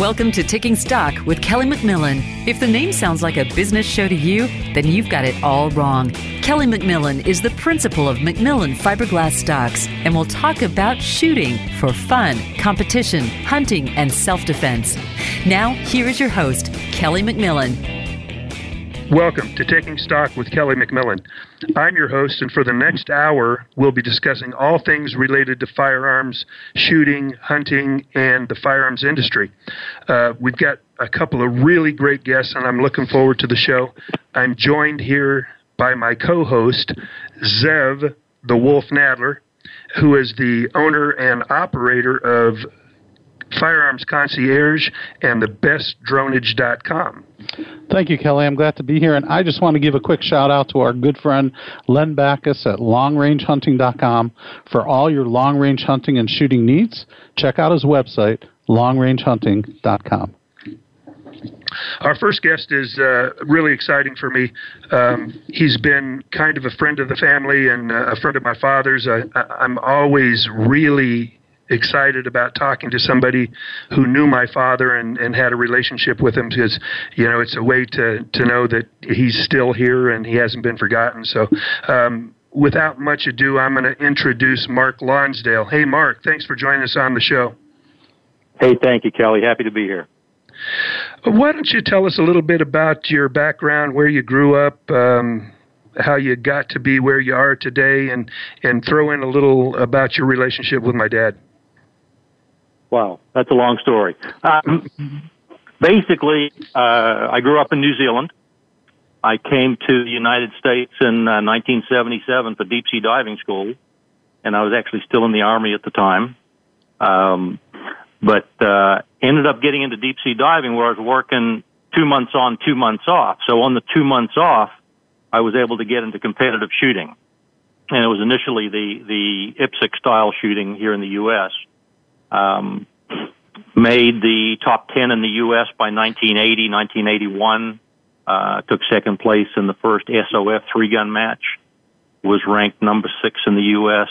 Welcome to Taking Stock with Kelly McMillan. If the name sounds like a business show to you, then you've got it all wrong. Kelly McMillan is the principal of McMillan Fiberglass Stocks and will talk about shooting for fun, competition, hunting, and self defense. Now, here is your host, Kelly McMillan. Welcome to Taking Stock with Kelly McMillan. I'm your host, and for the next hour, we'll be discussing all things related to firearms, shooting, hunting, and the firearms industry. Uh, we've got a couple of really great guests, and I'm looking forward to the show. I'm joined here by my co host, Zev the Wolf Nadler, who is the owner and operator of Firearms Concierge and the bestdronage.com. Thank you, Kelly. I'm glad to be here. And I just want to give a quick shout out to our good friend Len Backus at longrangehunting.com for all your long range hunting and shooting needs. Check out his website, longrangehunting.com. Our first guest is uh, really exciting for me. Um, he's been kind of a friend of the family and uh, a friend of my father's. I, I'm always really excited about talking to somebody who knew my father and, and had a relationship with him because you know it's a way to to know that he's still here and he hasn't been forgotten. So um, without much ado i'm going to introduce mark lonsdale. Hey mark thanks for joining us on the show. Hey thank you kelly. Happy to be here. Why don't you tell us a little bit about your background where you grew up um, how you got to be where you are today and and throw in a little about your relationship with my dad Wow, that's a long story. Um, basically, uh, I grew up in New Zealand. I came to the United States in uh, 1977 for deep sea diving school, and I was actually still in the Army at the time. Um, but uh, ended up getting into deep sea diving where I was working two months on, two months off. So on the two months off, I was able to get into competitive shooting, and it was initially the the IPSC style shooting here in the U.S um, made the top 10 in the U.S. by 1980, 1981. Uh, took second place in the first SOF three gun match. Was ranked number six in the U.S.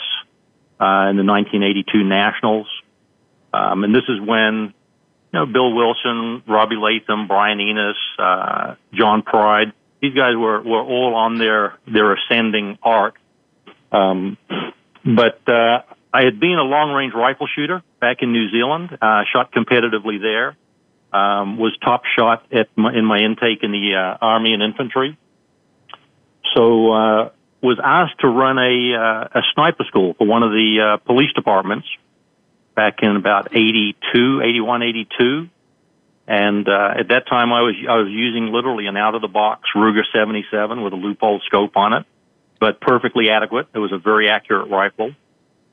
Uh, in the 1982 Nationals. Um, and this is when, you know, Bill Wilson, Robbie Leatham, Brian Enos, uh, John Pride, these guys were, were all on their, their ascending arc. Um, but, uh, I had been a long range rifle shooter back in New Zealand, uh, shot competitively there, um, was top shot at my, in my intake in the uh, Army and Infantry. So, uh, was asked to run a, uh, a sniper school for one of the uh, police departments back in about 82, 81, 82. And uh, at that time, I was I was using literally an out of the box Ruger 77 with a Leupold scope on it, but perfectly adequate. It was a very accurate rifle.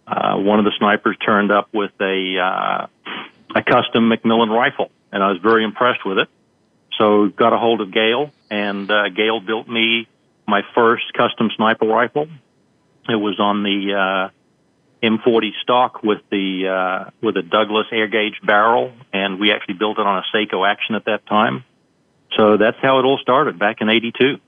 Uh, one of the snipers turned up with a uh, a custom McMillan rifle, and I was very impressed with it. So got a hold of Gale, and uh, Gale built me my first custom sniper rifle. It was on the uh, M40 stock with the uh, with a Douglas air gauge barrel, and we actually built it on a Sako Action at that time. So that's how it all started back in '82.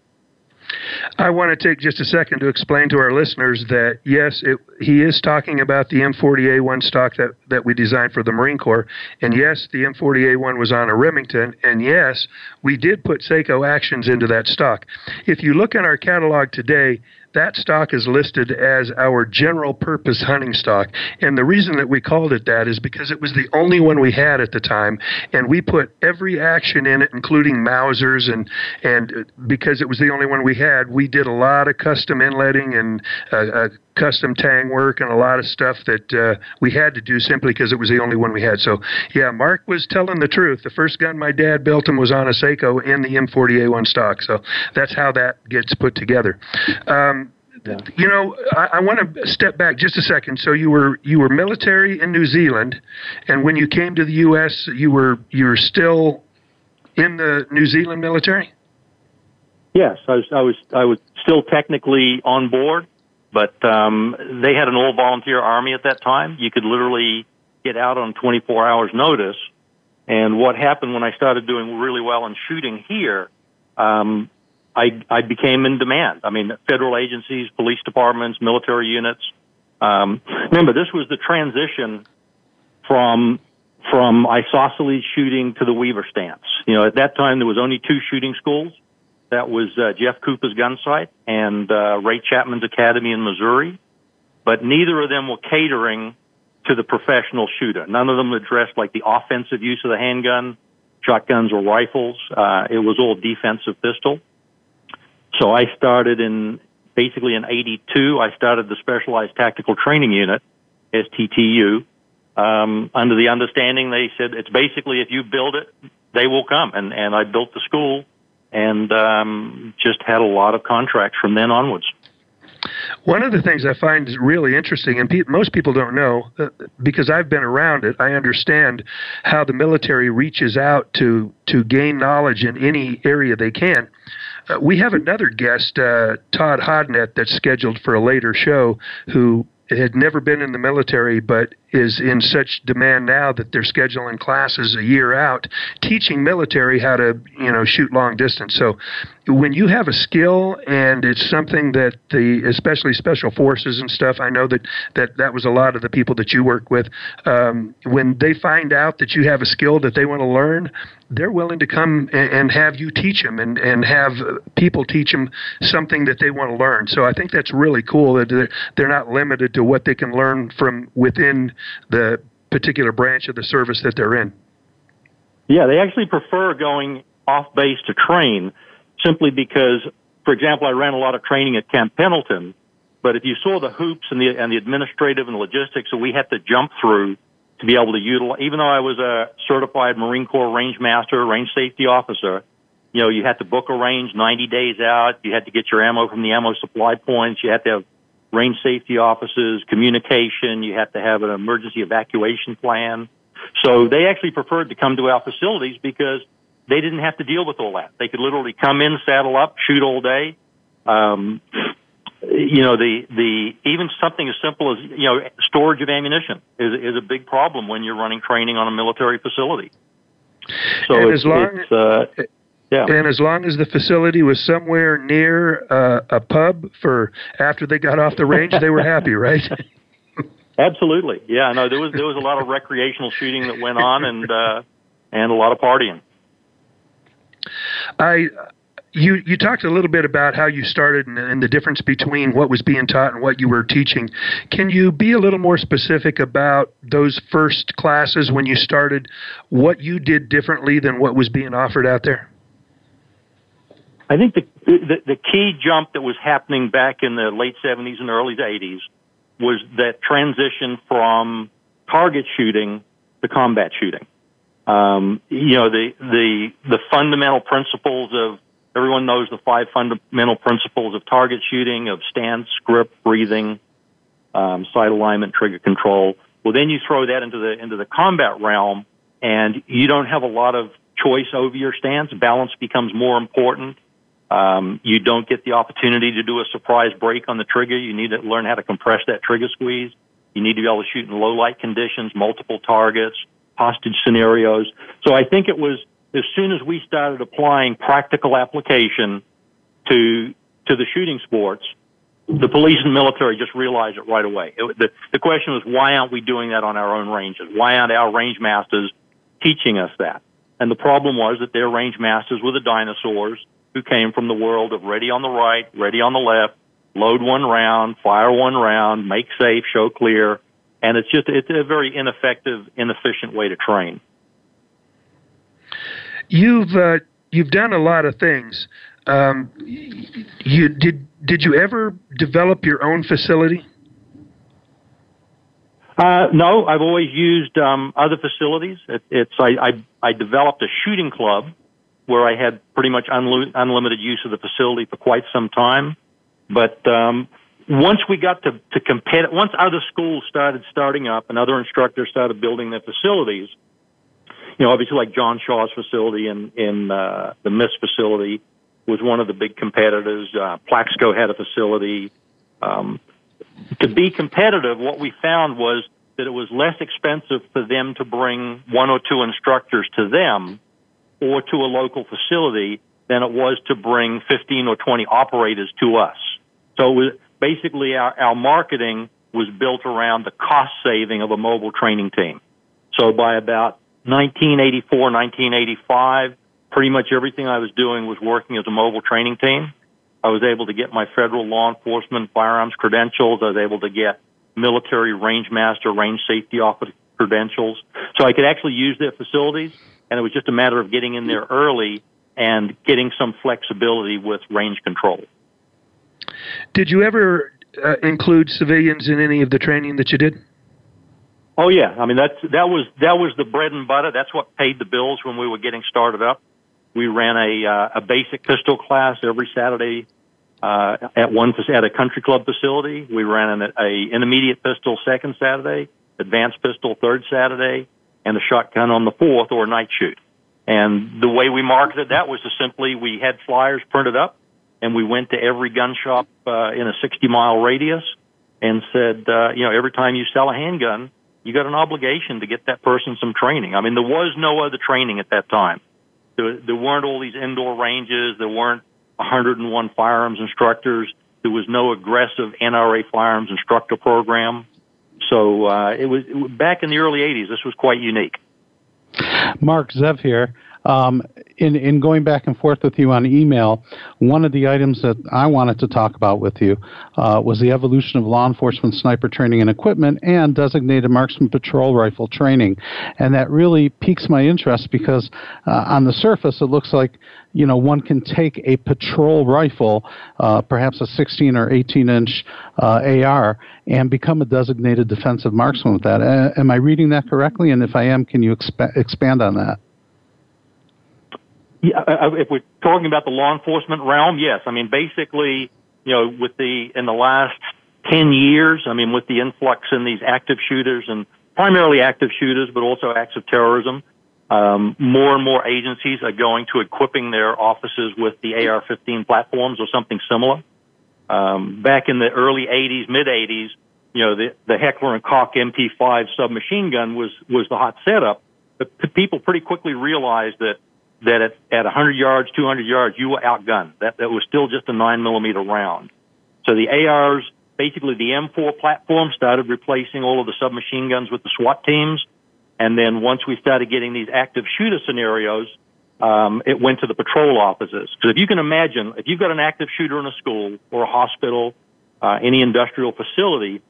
I want to take just a second to explain to our listeners that yes, it, he is talking about the M40A1 stock that, that we designed for the Marine Corps. And yes, the M40A1 was on a Remington. And yes, we did put Sako actions into that stock. If you look at our catalog today, that stock is listed as our general purpose hunting stock. And the reason that we called it that is because it was the only one we had at the time. And we put every action in it, including Mausers. And, and because it was the only one we had, we did a lot of custom inletting and uh, uh, custom tang work and a lot of stuff that uh, we had to do simply because it was the only one we had. So, yeah, Mark was telling the truth. The first gun my dad built him was on a Sako in the M40A1 stock. So that's how that gets put together. Um, yeah. You know, I, I want to step back just a second. So you were you were military in New Zealand, and when you came to the U.S., you were you were still in the New Zealand military. Yes, I was I was I was still technically on board, but um, they had an all volunteer army at that time. You could literally get out on 24 hours notice. And what happened when I started doing really well in shooting here, um, I, I became in demand. I mean, federal agencies, police departments, military units. Um, remember, this was the transition from from isosceles shooting to the Weaver stance. You know, at that time there was only two shooting schools. That was uh, Jeff Cooper's Gunsite and uh, Ray Chapman's Academy in Missouri. But neither of them were catering to the professional shooter. None of them addressed like the offensive use of the handgun, shotguns or rifles. Uh, it was all defensive pistol. So I started in basically in 82. I started the Specialized Tactical Training Unit, STTU, um, under the understanding they said it's basically if you build it, they will come. And, and I built the school and um, just had a lot of contracts from then onwards. One of the things I find really interesting, and pe- most people don't know, uh, because I've been around it, I understand how the military reaches out to to gain knowledge in any area they can. Uh, we have another guest, uh, Todd Hodnett, that's scheduled for a later show, who had never been in the military but is in such demand now that they're scheduling classes a year out teaching military how to you know shoot long distance. So when you have a skill and it's something that the especially special forces and stuff i know that that that was a lot of the people that you work with um, when they find out that you have a skill that they want to learn they're willing to come and, have you teach them and, and have people teach them something that they want to learn so i think that's really cool that they're, not limited to what they can learn from within the particular branch of the service that they're in. Yeah, they actually prefer going off base to train simply because, for example, I ran a lot of training at Camp Pendleton, but if you saw the hoops and the, and the administrative and logistics that we had to jump through to be able to utilize, even though I was a certified Marine Corps range master, range safety officer, you know, you had to book a range 90 days out. You had to get your ammo from the ammo supply points. You had to have range safety offices, communication. You had to have an emergency evacuation plan. So they actually preferred to come to our facilities because they didn't have to deal with all that. They could literally come in, saddle up, shoot all day. Um, you know, the, the, even something as simple as, you know, storage of ammunition is, is a big problem when you're running training on a military facility. So and as long, uh, yeah. And as long as the facility was somewhere near uh, a pub for after they got off the range, they were happy, right? Absolutely. Yeah. No, there was there was a lot of recreational shooting that went on, and uh, and a lot of partying. I. You you talked a little bit about how you started and, and the difference between what was being taught and what you were teaching. Can you be a little more specific about those first classes when you started? What you did differently than what was being offered out there? I think the, the, the key jump that was happening back in the late 70s and early 80s was that transition from target shooting to combat shooting. Um, you know, the, the, the fundamental principles of, everyone knows the five fundamental principles of target shooting, of stance, grip, breathing, um, sight alignment, trigger control. Well, then you throw that into the, into the combat realm and you don't have a lot of choice over your stance. Balance becomes more important. Um, you don't get the opportunity to do a surprise break on the trigger. You need to learn how to compress that trigger squeeze. You need to be able to shoot in low light conditions, multiple targets, hostage scenarios. So I think it was as soon as we started applying practical application to to the shooting sports, the police and military just realized it right away. It, the, the question was, why aren't we doing that on our own ranges? Why aren't our range masters teaching us that? And the problem was that their range masters were the dinosaurs who came from the world of ready on the right, ready on the left, load one round, fire one round, make safe, show clear. And it's just, it's a very ineffective, inefficient way to train. You've, uh, you've done a lot of things. Um, you did, did you ever develop your own facility? Uh, no, I've always used um, other facilities. It, it's I, I, I developed a shooting club where I had pretty much unli- unlimited use of the facility for quite some time. But um, once we got to, to compete, once other schools started starting up and other instructors started building their facilities, you know, obviously like John Shaw's facility in in uh, the MISS facility was one of the big competitors. Uh, Plaxco had a facility. Um, to be competitive, what we found was that it was less expensive for them to bring one or two instructors to them or to a local facility than it was to bring 15 or 20 operators to us. So basically our, our marketing was built around the cost saving of a mobile training team. So by about 1984, 1985, pretty much everything I was doing was working as a mobile training team. I was able to get my federal law enforcement firearms credentials. I was able to get military range master, range safety officer credentials. So I could actually use their facilities, and it was just a matter of getting in there early and getting some flexibility with range control. Did you ever uh, include civilians in any of the training that you did? Oh yeah, I mean that's that was that was the bread and butter. That's what paid the bills when we were getting started up. We ran a uh, a basic pistol class every Saturday uh, at one at a country club facility. We ran an a intermediate pistol second Saturday, advanced pistol third Saturday, and a shotgun on the fourth or night shoot. And the way we marketed that was to simply we had flyers printed up, and we went to every gun shop uh, in a 60 mile radius and said, uh, you know, every time you sell a handgun, you got an obligation to get that person some training. I mean, there was no other training at that time. There, there weren't all these indoor ranges. There weren't 101 firearms instructors. There was no aggressive NRA firearms instructor program. So uh, it, was, back in the early 80s. This was quite unique. Mark Zev here. Um, in, in going back and forth with you on email, one of the items that I wanted to talk about with you uh, was the evolution of law enforcement sniper training and equipment and designated marksman patrol rifle training. And that really piques my interest because uh, on the surface it looks like you know one can take a patrol rifle, uh, perhaps a 16 or 18 inch uh, AR, and become a designated defensive marksman with that. am I reading that correctly? And if I am, can you exp- expand on that? Yeah, if we're talking about the law enforcement realm, yes. I mean, basically, you know, with the in the last ten years, I mean, with the influx in these active shooters and primarily active shooters, but also acts of terrorism, um, more and more agencies are going to equipping their offices with the AR-15 platforms or something similar. Um, back in the early '80s, mid '80s, you know, the, the Heckler and Koch MP5 submachine gun was was the hot setup, but people pretty quickly realized that that at, at 100 yards, 200 yards, you were outgunned. That, that was still just a 9 millimeter round. So the ARs, basically the M4 platform started replacing all of the submachine guns with the SWAT teams. And then once we started getting these active shooter scenarios, um, it went to the patrol offices. Because if you can imagine, if you've got an active shooter in a school or a hospital, uh, any industrial facility,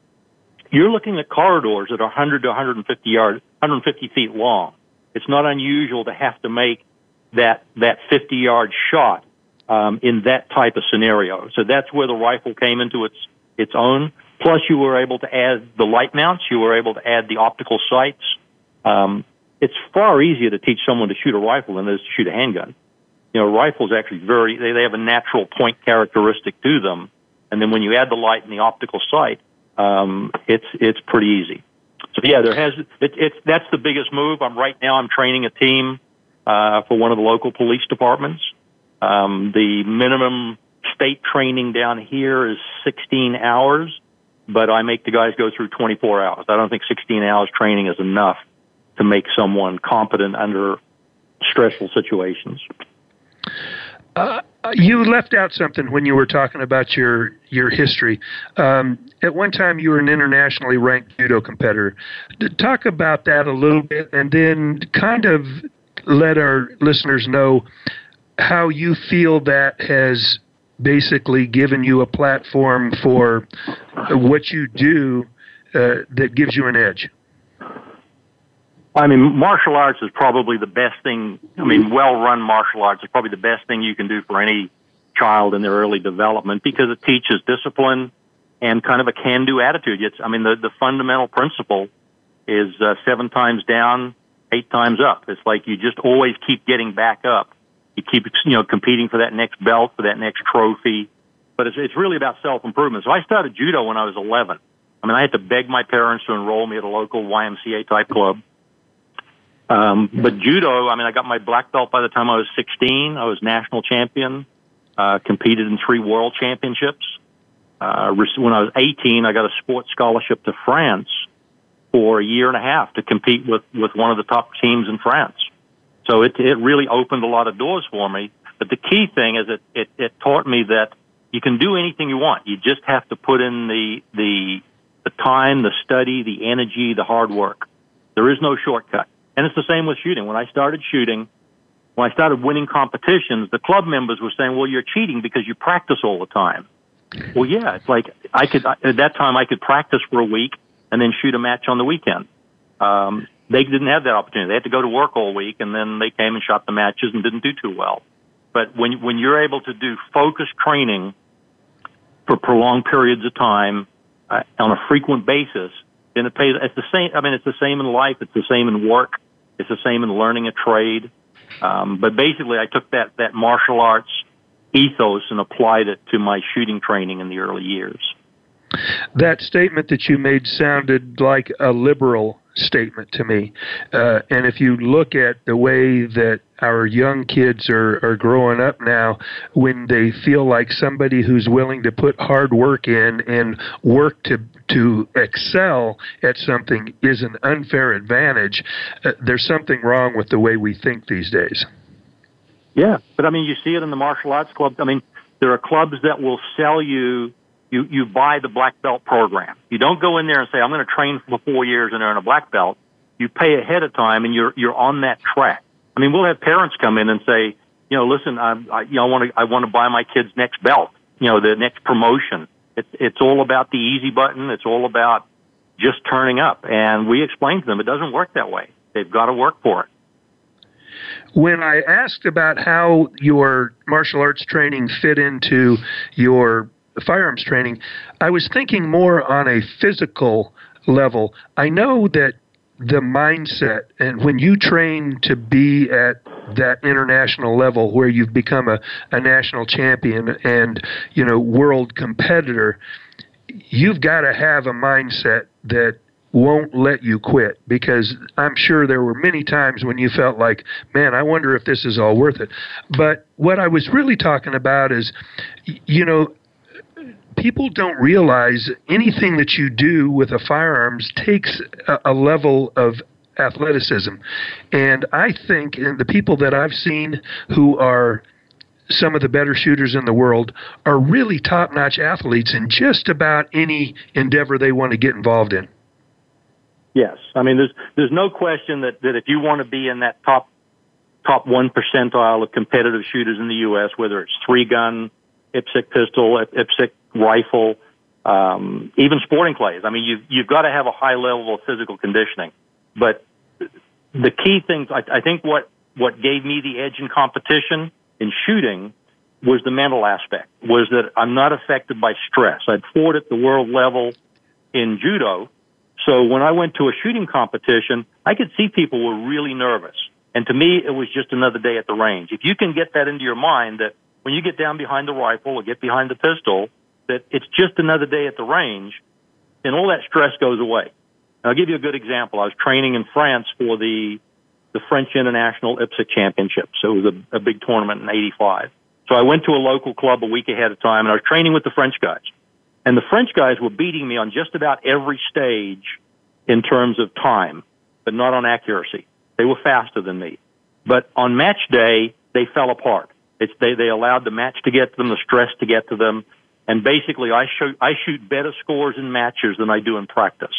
you're looking at corridors that are 100 to 150 yards, 150 feet long. It's not unusual to have to make that that 50 yard shot um, in that type of scenario. So that's where the rifle came into its its own. Plus, you were able to add the light mounts. You were able to add the optical sights. Um, it's far easier to teach someone to shoot a rifle than it is to shoot a handgun. You know, rifles actually very they, they have a natural point characteristic to them, and then when you add the light and the optical sight, um, it's it's pretty easy. So yeah, there has it, it's that's the biggest move. I'm right now. I'm training a team uh, for one of the local police departments. Um, the minimum state training down here is 16 hours, but I make the guys go through 24 hours. I don't think 16 hours training is enough to make someone competent under stressful situations. Uh, you left out something when you were talking about your your history. Um, at one time, you were an internationally ranked judo competitor. Talk about that a little bit, and then kind of let our listeners know how you feel that has basically given you a platform for what you do uh, that gives you an edge. I mean, martial arts is probably the best thing. I mean, well-run martial arts is probably the best thing you can do for any child in their early development because it teaches discipline and kind of a can-do attitude. It's, I mean, the the fundamental principle is uh, seven times down, eight times up. It's like you just always keep getting back up. You keep, you know, competing for that next belt, for that next trophy. But it's, it's really about self improvement. So I started judo when I was 11. I mean, I had to beg my parents to enroll me at a local YMCA type club. Um, but judo, I mean, I got my black belt by the time I was 16. I was national champion, uh, competed in three world championships. Uh, when I was 18, I got a sports scholarship to France for a year and a half to compete with, with one of the top teams in France. So it, it really opened a lot of doors for me. But the key thing is it, it, it taught me that you can do anything you want. You just have to put in the, the, the time, the study, the energy, the hard work. There is no shortcut. And it's the same with shooting. When I started shooting, when I started winning competitions, the club members were saying, well, you're cheating because you practice all the time. Well, yeah, it's like I could, at that time, I could practice for a week and then shoot a match on the weekend. Um, they didn't have that opportunity. They had to go to work all week and then they came and shot the matches and didn't do too well. But when, when you're able to do focused training for prolonged periods of time uh, on a frequent basis, then it pays. It's the same. I mean, it's the same in life. It's the same in work. It's the same in learning a trade. Um, but basically, I took that that martial arts ethos and applied it to my shooting training in the early years. That statement that you made sounded like a liberal statement to me. Uh, and if you look at the way that our young kids are, are growing up now, when they feel like somebody who's willing to put hard work in and work to to excel at something is an unfair advantage, uh, there's something wrong with the way we think these days. Yeah, but I mean, you see it in the martial arts clubs. I mean, there are clubs that will sell you you you buy the black belt program. You don't go in there and say I'm going to train for four years and earn a black belt. You pay ahead of time and you're you're on that track. I mean, we'll have parents come in and say, you know, listen, I, I you know I want to I want to buy my kid's next belt. You know, the next promotion. It's it's all about the easy button. It's all about just turning up. And we explain to them it doesn't work that way. They've got to work for it when I asked about how your martial arts training fit into your the firearms training, I was thinking more on a physical level. I know that the mindset and when you train to be at that international level where you've become a, a national champion and you know world competitor you've got to have a mindset that won't let you quit because I'm sure there were many times when you felt like, man, I wonder if this is all worth it. But what I was really talking about is, you know, people don't realize anything that you do with a firearms takes a, a level of athleticism. And I think and the people that I've seen who are some of the better shooters in the world are really top notch athletes in just about any endeavor they want to get involved in. Yes. I mean there's there's no question that, that if you want to be in that top top one percentile of competitive shooters in the US, whether it's three gun, IPSC pistol, IPSC rifle, um, even sporting clays. I mean, you, you've got to have a high level of physical conditioning. But the key things, I, I think what, what gave me the edge in competition in shooting was the mental aspect, was that I'm not affected by stress. I'd fought at the world level in judo. So when I went to a shooting competition, I could see people were really nervous. And to me, it was just another day at the range. If you can get that into your mind that when you get down behind the rifle or get behind the pistol, that it's just another day at the range, and all that stress goes away. I'll give you a good example. I was training in France for the the French International IPSC Championship. So it was a, a big tournament in '85. So I went to a local club a week ahead of time, and I was training with the French guys. And the French guys were beating me on just about every stage in terms of time, but not on accuracy. They were faster than me. But on match day, they fell apart. It's, they, they allowed the match to get to them, the stress to get to them, and basically, I shoot I shoot better scores in matches than I do in practice,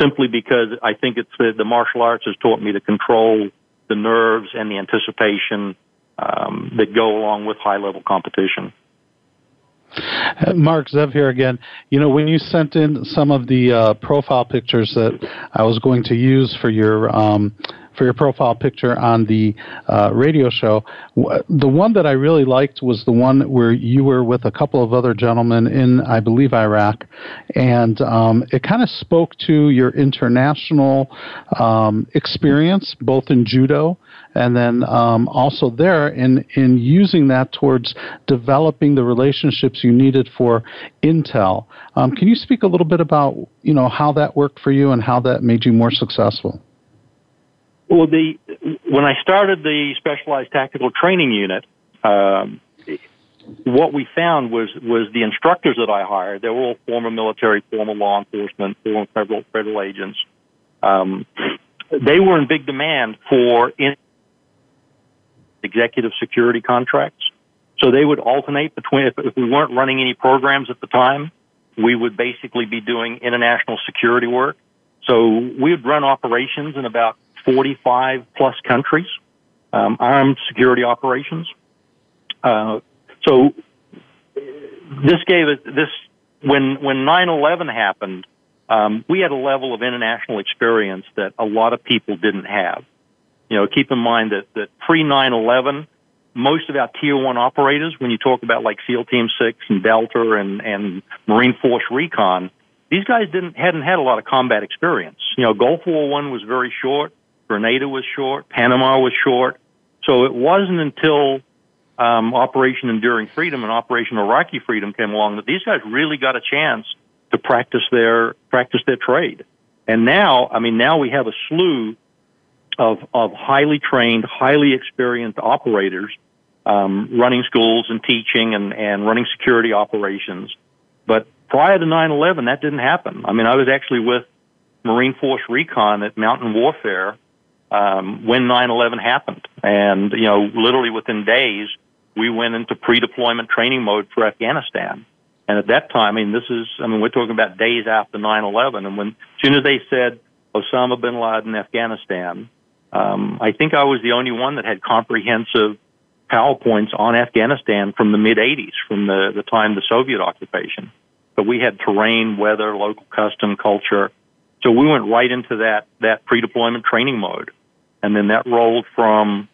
simply because I think it's the, the martial arts has taught me to control the nerves and the anticipation um, that go along with high level competition. Mark Zev here again. You know, when you sent in some of the uh, profile pictures that I was going to use for your um, for your profile picture on the uh, radio show. The one that I really liked was the one where you were with a couple of other gentlemen in, I believe, Iraq, and um, it kind of spoke to your international um, experience, both in judo and then um, also there in in using that towards developing the relationships you needed for Intel. Um, can you speak a little bit about you know how that worked for you and how that made you more successful? Well, the when I started the specialized tactical training unit, um, what we found was was the instructors that I hired. They were all former military, former law enforcement, former federal federal agents. Um, they were in big demand for executive security contracts. So they would alternate between if, if we weren't running any programs at the time, we would basically be doing international security work. So we would run operations in about 45 plus countries, um, armed security operations. Uh, so this gave us this when when 9/11 happened. Um, we had a level of international experience that a lot of people didn't have. You know, keep in mind that that pre 9/11, most of our tier one operators, when you talk about like SEAL Team Six and Delta and and Marine Force Recon, these guys didn't hadn't had a lot of combat experience. You know, Gulf War One was very short, Grenada was short, Panama was short. So it wasn't until um, Operation Enduring Freedom and Operation Iraqi Freedom came along that these guys really got a chance to practice their practice their trade. And now, I mean, now we have a slew of of highly trained, highly experienced operators um, running schools and teaching and and running security operations. But prior to 9/11, that didn't happen. I mean, I was actually with Marine Force Recon at Mountain Warfare um, when 9/11 happened, and you know, literally within days, we went into pre-deployment training mode for Afghanistan. And at that time, I mean, this is, I mean, we're talking about days after 9/11, and when as soon as they said Osama bin Laden, Afghanistan, um, I think I was the only one that had comprehensive PowerPoints on Afghanistan from the mid 80s, from the, the time the Soviet occupation. But we had terrain, weather, local custom, culture. So we went right into that, that pre-deployment training mode. And then that rolled from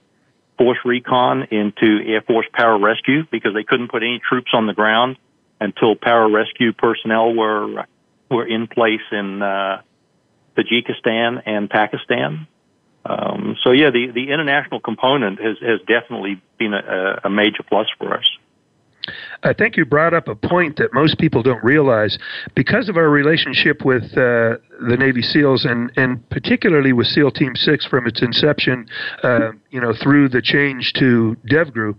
Force Recon into Air Force Pararescue because they couldn't put any troops on the ground until Pararescue personnel were were in place in uh, Tajikistan and Pakistan. Um, so yeah, the, the international component has, has definitely been a, a major plus for us. I think you brought up a point that most people don't realize. Because of our relationship with uh, the Navy SEALs and, and particularly with SEAL Team 6 from its inception, uh, you know, through the change to DevGru,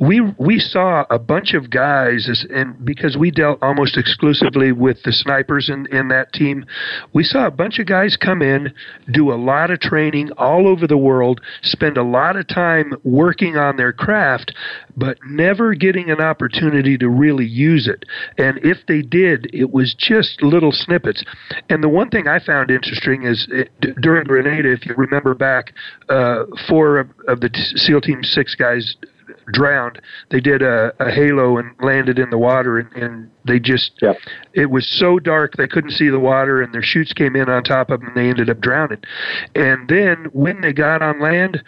we we saw a bunch of guys and because we dealt almost exclusively with the snipers in, in that team we saw a bunch of guys come in do a lot of training all over the world spend a lot of time working on their craft but never getting an opportunity to really use it. And if they did it was just little snippets. And the one thing i found interesting is it, during grenada if you remember back uh, four of, of the seal team six guys drowned. They did a, a halo and landed in the water, and, and they just yep. it was so dark they couldn't see the water, and their chutes came in on top of them, and they ended up drowning. And then when they got on land,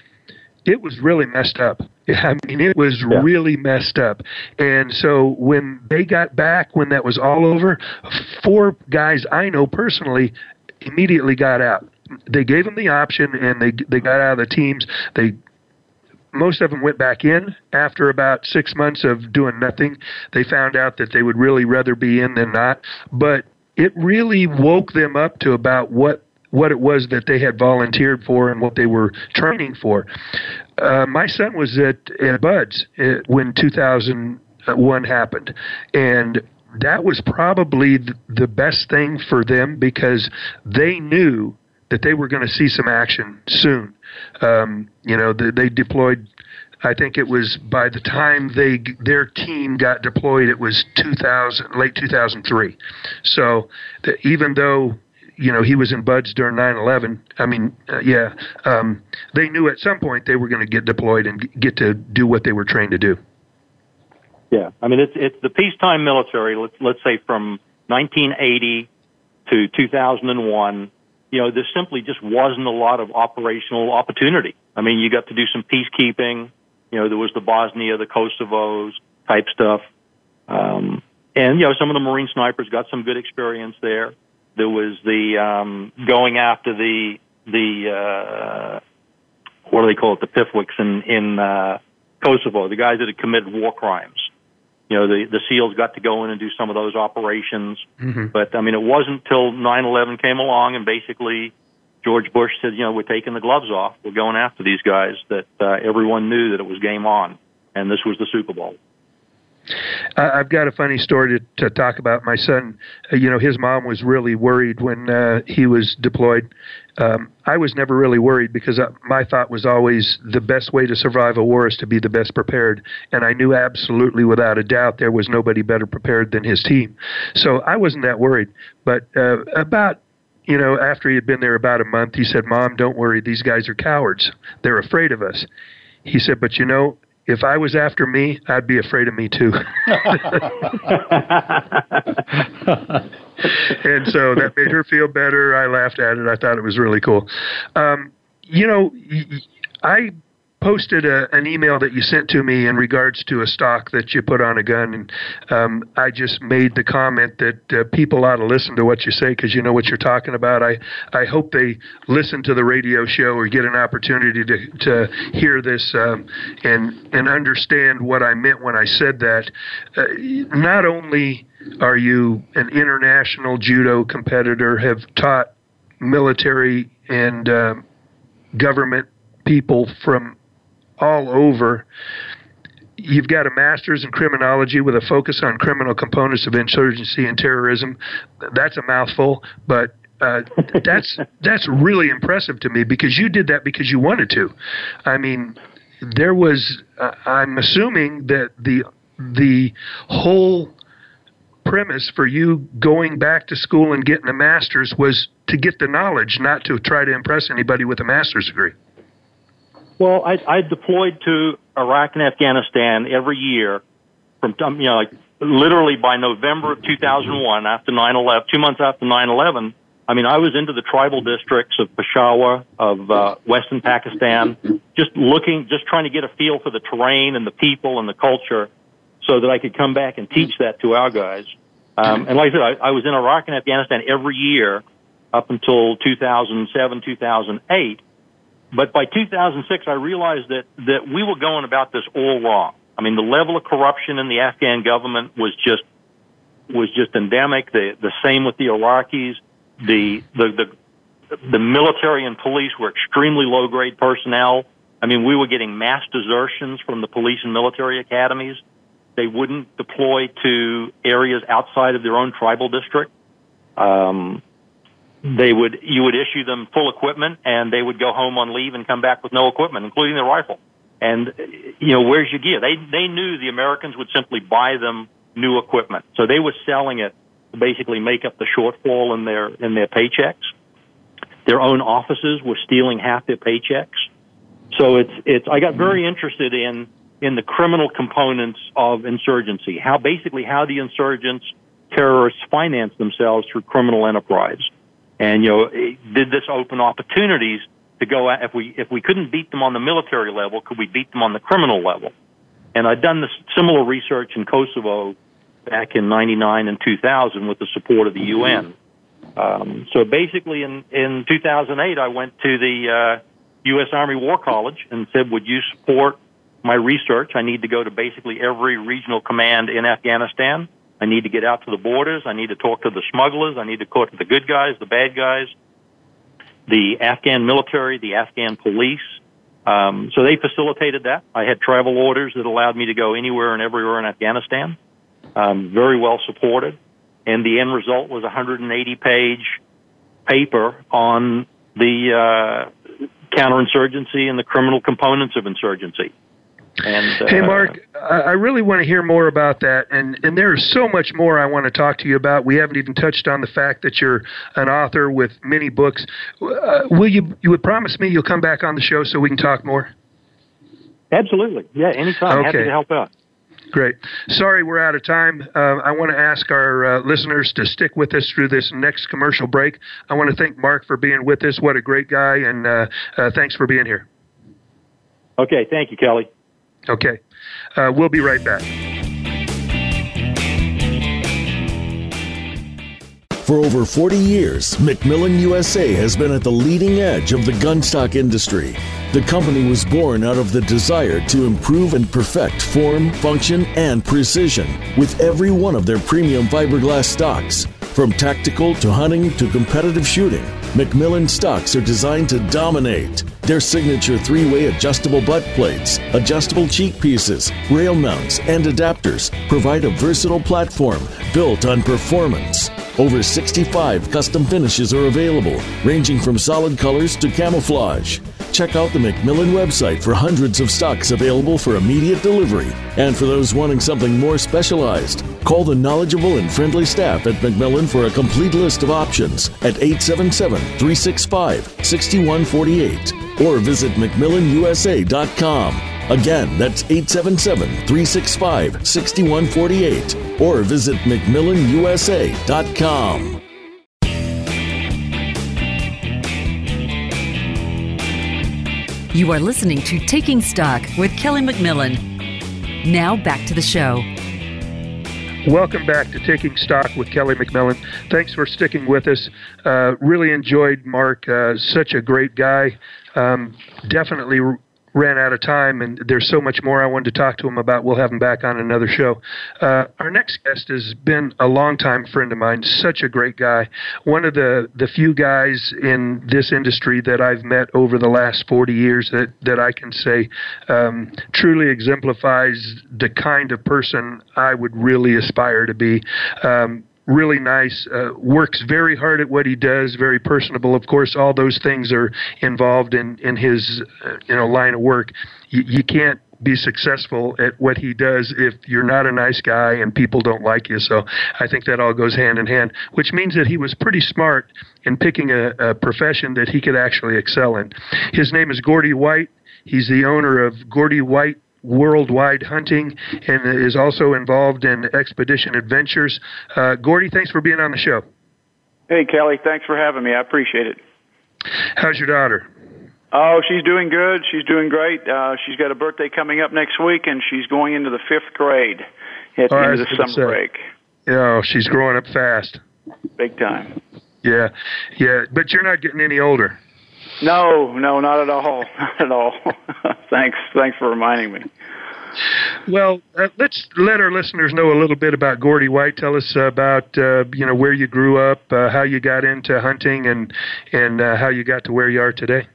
it was really messed up. I mean, it was yeah. really messed up. And so when they got back, when that was all over, four guys I know personally immediately got out. They gave them the option, and they they got out of the teams. They most of them went back in after about six months of doing nothing. They found out that they would really rather be in than not. But it really woke them up to about what what it was that they had volunteered for and what they were training for. Uh, my son was at, at BUD/S uh, when 2001 happened, and that was probably the best thing for them because they knew that they were going to see some action soon. Um, you know, they, they deployed. I think it was by the time they their team got deployed, it was 2000, late 2003. So the, even though you know he was in BUD/S during 9/11, I mean, uh, yeah, um, they knew at some point they were going to get deployed and get to do what they were trained to do. Yeah, I mean it's it's the peacetime military. Let's let's say from 1980 to 2001 you know, there simply just wasn't a lot of operational opportunity. I mean, you got to do some peacekeeping. You know, there was the Bosnia, the Kosovos type stuff. Um, and, you know, some of the Marine snipers got some good experience there. There was the, um, going after the, the, uh, what do they call it? The PIFWICs in, in, uh, Kosovo, the guys that had committed war crimes you know, the, the SEALs got to go in and do some of those operations. Mm-hmm. But I mean, it wasn't until 9/11 came along and basically George Bush said, you know, we're taking the gloves off, we're going after these guys. That uh, everyone knew that it was game on, and this was the Super Bowl. I've got a funny story to, to talk about. My son, uh, you know, his mom was really worried when uh, he was deployed. Um, I was never really worried because uh, my thought was always the best way to survive a war is to be the best prepared. And I knew absolutely without a doubt there was nobody better prepared than his team. So I wasn't that worried. But uh, about you know, after he had been there about a month, he said, Mom, don't worry. These guys are cowards. They're afraid of us. He said, But you know, if I was after me, I'd be afraid of me too. and so that made her feel better. I laughed at it. I thought it was really cool. Um, you know, I posted a, an email that you sent to me in regards to a stock that you put on a gun, and um, I just made the comment that uh, people ought to listen to what you say because you know what you're talking about. I I hope they listen to the radio show or get an opportunity to to hear this um, and and understand what I meant when I said that. Uh, not only are you an international judo competitor, have taught military and uh, government people from all over. You've got a master's in criminology with a focus on criminal components of insurgency and terrorism. That's a mouthful, but uh, that's that's really impressive to me because you did that because you wanted to. I mean, there was. Uh, I'm assuming that the the whole premise for you going back to school and getting a master's was to get the knowledge, not to try to impress anybody with a master's degree. Well, I, I deployed to Iraq and Afghanistan every year from, um, you know, like literally by November of 2001, after 9/11, two months after 9/11. I mean, I was into the tribal districts of Peshawar, of uh, Western Pakistan, just looking, just trying to get a feel for the terrain and the people and the culture, so that I could come back and teach that to our guys. Um, and like I said, I, I was in Iraq and Afghanistan every year up until 2007, 2008. But by 2006, I realized that, that we were going about this all wrong. I mean, the level of corruption in the Afghan government was just, was just endemic. The, the same with the Iraqis. The, the, the, the military and police were extremely low grade personnel. I mean, we were getting mass desertions from the police and military academies. They wouldn't deploy to areas outside of their own tribal district. Um, they would you would issue them full equipment and they would go home on leave and come back with no equipment including their rifle. And you know where's your gear? They they knew the americans would simply buy them new equipment. So they were selling it to basically make up the shortfall in their in their paychecks. Their own offices were stealing half their paychecks. So it's it's i got very interested in in the criminal components of insurgency. How basically how the insurgents terrorists finance themselves through criminal enterprise and you know, did this open opportunities to go at, if we if we couldn't beat them on the military level, could we beat them on the criminal level? And I'd done this similar research in Kosovo back in '99 and 2000 with the support of the UN. Um, so basically, in in 2008, I went to the uh, U.S. Army War College and said, "Would you support my research? I need to go to basically every regional command in Afghanistan." I need to get out to the borders. I need to talk to the smugglers. I need to talk to the good guys, the bad guys, the Afghan military, the Afghan police. Um, so they facilitated that. I had travel orders that allowed me to go anywhere and everywhere in Afghanistan. Um, very well supported. And the end result was a 180 page paper on the uh, counterinsurgency and the criminal components of insurgency. And, uh, hey, Mark, I really want to hear more about that, and and there is so much more I want to talk to you about. We haven't even touched on the fact that you're an author with many books. Uh, will you you would promise me you'll come back on the show so we can talk more? Absolutely, yeah, anytime. Okay. Happy to help out. Great. Sorry, we're out of time. Uh, I want to ask our uh, listeners to stick with us through this next commercial break. I want to thank Mark for being with us. What a great guy, and uh, uh thanks for being here. Okay, thank you, Kelly. Okay. Uh, we'll be right back. For over 40 years, McMillan USA has been at the leading edge of the gunstock industry. The company was born out of the desire to improve and perfect form, function, and precision with every one of their premium fiberglass stocks. From tactical to hunting to competitive shooting, McMillan stocks are designed to dominate. Their signature three way adjustable butt plates, adjustable cheek pieces, rail mounts, and adapters provide a versatile platform built on performance. Over 65 custom finishes are available, ranging from solid colors to camouflage. Check out the McMillan website for hundreds of stocks available for immediate delivery. And for those wanting something more specialized, Call the knowledgeable and friendly staff at McMillan for a complete list of options at 877 365 6148 or visit McMillanUSA.com. Again, that's 877 365 6148 or visit McMillanUSA.com. You are listening to Taking Stock with Kelly McMillan. Now back to the show. Welcome back to Taking Stock with Kelly McMillan. Thanks for sticking with us. Uh, really enjoyed Mark. Uh, such a great guy. Um, definitely ran out of time, and there's so much more I wanted to talk to him about. We'll have him back on another show. Uh, our next guest has been a longtime friend of mine, such a great guy. One of the, the few guys in this industry that I've met over the last 40 years that, that I can say um, truly exemplifies the kind of person I would really aspire to be. Um, really nice, uh, works very hard at what he does, very personable. Of course, all those things are involved in, in his uh, you know line of work. You, you can't be successful at what he does if you're not a nice guy and people don't like you. So I think that all goes hand in hand, which means that he was pretty smart in picking a, a profession that he could actually excel in. His name is Gordy White. He's the owner of Gordy White worldwide hunting and is also involved in expedition adventures. Uh, Gordy, thanks for being on the show. Hey, Kelly, thanks for having me. I appreciate it. How's your daughter? Oh, she's doing good. She's doing great. Uh, she's got a birthday coming up next week, and she's going into the fifth grade at the oh, end of the summer break. Yeah, she's growing up fast. Big time. Yeah, yeah, but you're not getting any older. No, no, not at all. Not at all. thanks, thanks for reminding me. Well, uh, let's let our listeners know a little bit about Gordy White. Tell us about uh, you know where you grew up, uh, how you got into hunting, and and uh, how you got to where you are today.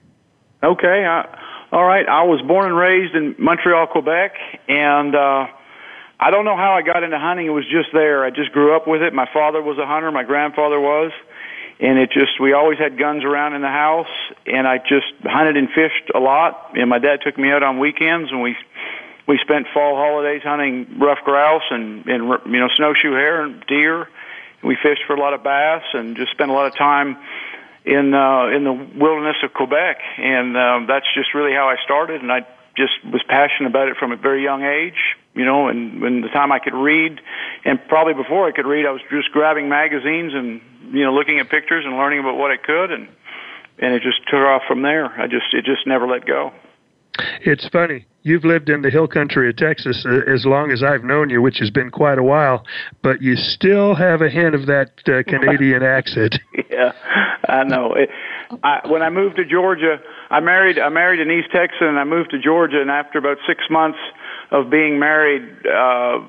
Okay, I, all right. I was born and raised in Montreal, Quebec, and uh, I don't know how I got into hunting. It was just there. I just grew up with it. My father was a hunter. My grandfather was and it just we always had guns around in the house and I just hunted and fished a lot. And my dad took me out on weekends and we we spent fall holidays hunting ruff grouse and and you know snowshoe hare and deer. We fished for a lot of bass and just spent a lot of time in uh in the wilderness of Quebec. And um that's just really how I started. And I just was passionate about it from a very young age you know and when the time I could read and probably before I could read I was just grabbing magazines and you know, looking at pictures and learning about what I could, and and it just took off from there. I just it just never let go. It's funny. You've lived in the hill country of Texas uh, as long as I've known you, which has been quite a while, but you still have a hint of that uh, Canadian accent. yeah, I know. It, I, when I moved to Georgia, I married I married an East Texan, and I moved to Georgia, and after about six months of being married, uh,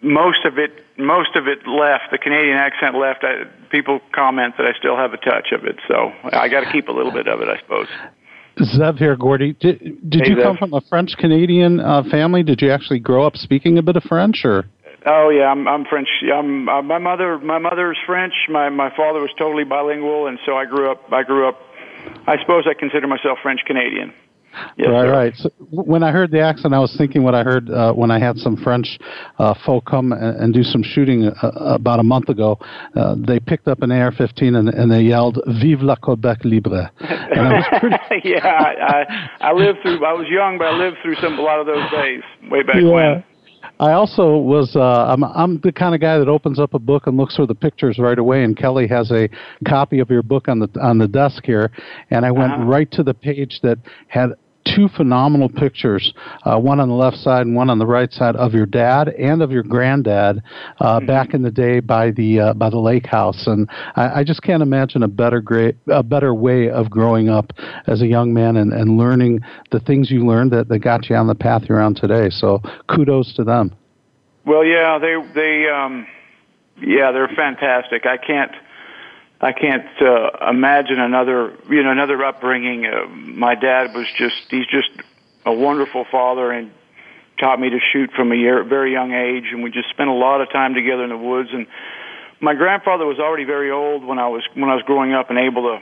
most of it most of it left. The Canadian accent left. I, people comment that I still have a touch of it, so I got to keep a little bit of it, I suppose. Zev here, Gordy. Did, did hey, you Zev. come from a French Canadian uh, family? Did you actually grow up speaking a bit of French, or? Oh yeah, I'm I'm French. I'm uh, my mother my mother is French. My my father was totally bilingual, and so I grew up. I grew up. I suppose I consider myself French Canadian. Yes, right, sir. right. So when I heard the accent, I was thinking what I heard uh, when I had some French uh, folk come and, and, do some shooting uh, about a month ago. Uh, they picked up an AR-15 and, and, they yelled "Vive la Quebec libre!" Pretty... yeah, I, I, lived through. I was young, but I lived through some a lot of those days way back yeah. when. I also was uh, I'm I'm the kind of guy that opens up a book and looks for the pictures right away. And Kelly has a copy of your book on the on the desk here, and I went uh-huh. right to the page that had two phenomenal pictures, uh, one on the left side and one on the right side of your dad and of your granddad uh, mm-hmm. back in the day by the uh, by the lake house. And I, I just can't imagine a better great a better way of growing up as a young man and, and learning the things you learned that, that got you on the path you're on today. So kudos to them. Well, yeah, they they um, yeah they're fantastic. I can't I can't uh, imagine another, you know, another upbringing. Uh, my dad was just, he's just a wonderful father and taught me to shoot from a year, very young age. And we just spent a lot of time together in the woods. And my grandfather was already very old when I was, when I was growing up and able to